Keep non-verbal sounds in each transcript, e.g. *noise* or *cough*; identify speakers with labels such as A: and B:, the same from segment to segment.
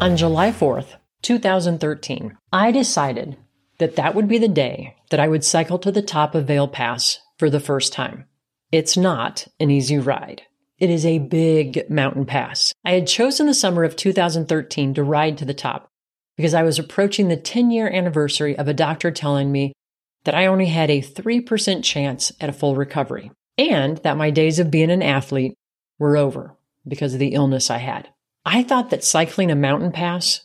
A: On July 4th, 2013, I decided that that would be the day that I would cycle to the top of Vail Pass for the first time. It's not an easy ride. It is a big mountain pass. I had chosen the summer of 2013 to ride to the top because I was approaching the 10 year anniversary of a doctor telling me that I only had a 3% chance at a full recovery and that my days of being an athlete were over because of the illness I had. I thought that cycling a mountain pass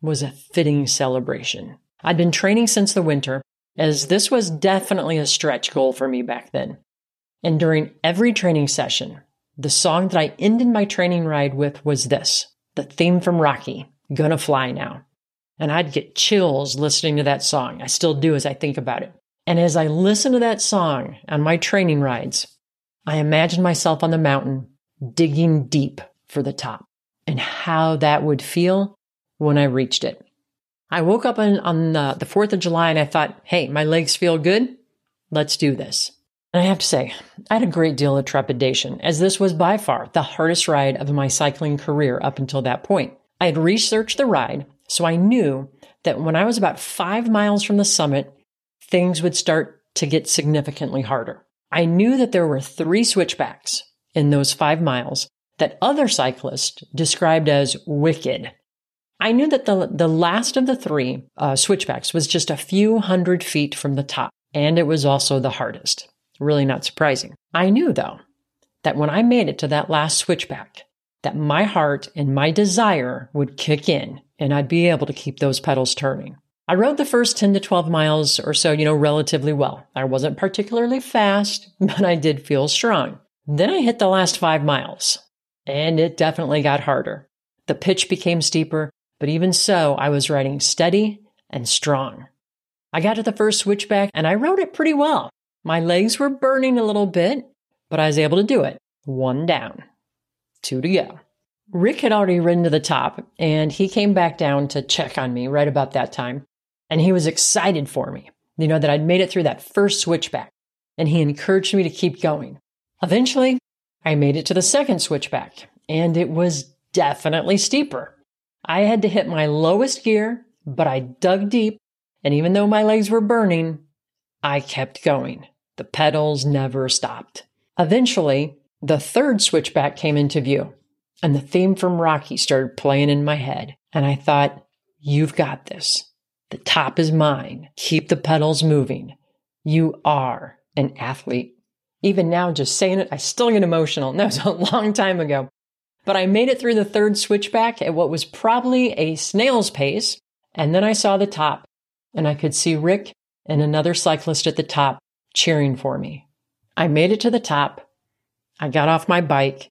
A: was a fitting celebration. I'd been training since the winter, as this was definitely a stretch goal for me back then. And during every training session, the song that I ended my training ride with was this the theme from Rocky, Gonna Fly Now. And I'd get chills listening to that song. I still do as I think about it. And as I listen to that song on my training rides, I imagine myself on the mountain digging deep for the top and how that would feel when I reached it. I woke up on, on the, the 4th of July and I thought, hey, my legs feel good. Let's do this. And I have to say, I had a great deal of trepidation, as this was by far the hardest ride of my cycling career up until that point. I had researched the ride, so I knew that when I was about five miles from the summit, things would start to get significantly harder. I knew that there were three switchbacks in those five miles that other cyclists described as wicked. I knew that the, the last of the three uh, switchbacks was just a few hundred feet from the top, and it was also the hardest. Really not surprising. I knew, though, that when I made it to that last switchback, that my heart and my desire would kick in and I'd be able to keep those pedals turning. I rode the first 10 to 12 miles or so, you know, relatively well. I wasn't particularly fast, *laughs* but I did feel strong. Then I hit the last five miles and it definitely got harder. The pitch became steeper, but even so, I was riding steady and strong. I got to the first switchback and I rode it pretty well. My legs were burning a little bit, but I was able to do it. One down, two to go. Rick had already ridden to the top and he came back down to check on me right about that time. And he was excited for me, you know, that I'd made it through that first switchback and he encouraged me to keep going. Eventually, I made it to the second switchback, and it was definitely steeper. I had to hit my lowest gear, but I dug deep, and even though my legs were burning, I kept going. The pedals never stopped. Eventually, the third switchback came into view, and the theme from Rocky started playing in my head. And I thought, you've got this. The top is mine. Keep the pedals moving. You are an athlete. Even now, just saying it, I still get emotional. And *laughs* that was a long time ago. But I made it through the third switchback at what was probably a snail's pace. And then I saw the top and I could see Rick and another cyclist at the top cheering for me. I made it to the top. I got off my bike.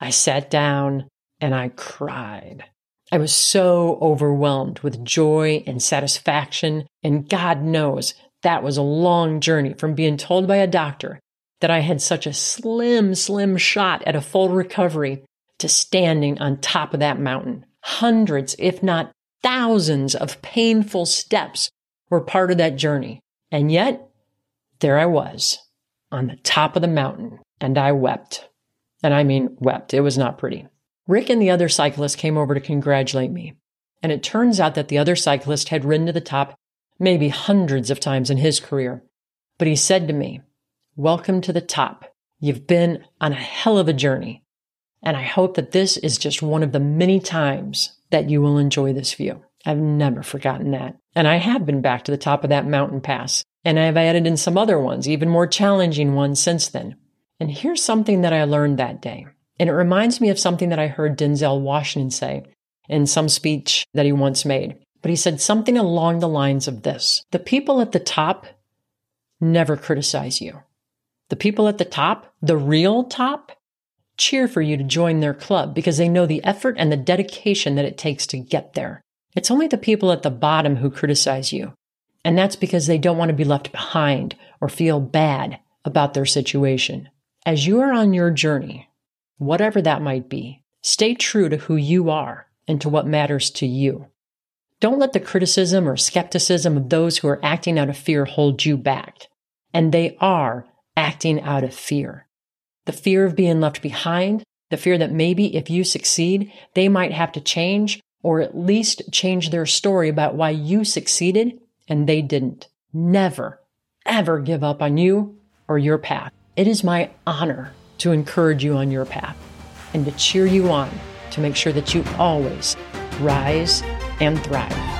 A: I sat down and I cried. I was so overwhelmed with joy and satisfaction. And God knows that was a long journey from being told by a doctor that I had such a slim, slim shot at a full recovery to standing on top of that mountain. Hundreds, if not thousands of painful steps were part of that journey. And yet, there I was on the top of the mountain and I wept. And I mean, wept. It was not pretty. Rick and the other cyclist came over to congratulate me. And it turns out that the other cyclist had ridden to the top maybe hundreds of times in his career. But he said to me, Welcome to the top. You've been on a hell of a journey. And I hope that this is just one of the many times that you will enjoy this view. I've never forgotten that. And I have been back to the top of that mountain pass. And I've added in some other ones, even more challenging ones since then. And here's something that I learned that day. And it reminds me of something that I heard Denzel Washington say in some speech that he once made. But he said something along the lines of this The people at the top never criticize you. The people at the top, the real top, cheer for you to join their club because they know the effort and the dedication that it takes to get there. It's only the people at the bottom who criticize you. And that's because they don't want to be left behind or feel bad about their situation. As you are on your journey, whatever that might be, stay true to who you are and to what matters to you. Don't let the criticism or skepticism of those who are acting out of fear hold you back. And they are acting out of fear. The fear of being left behind, the fear that maybe if you succeed, they might have to change or at least change their story about why you succeeded and they didn't. Never, ever give up on you or your path. It is my honor to encourage you on your path and to cheer you on to make sure that you always rise and thrive.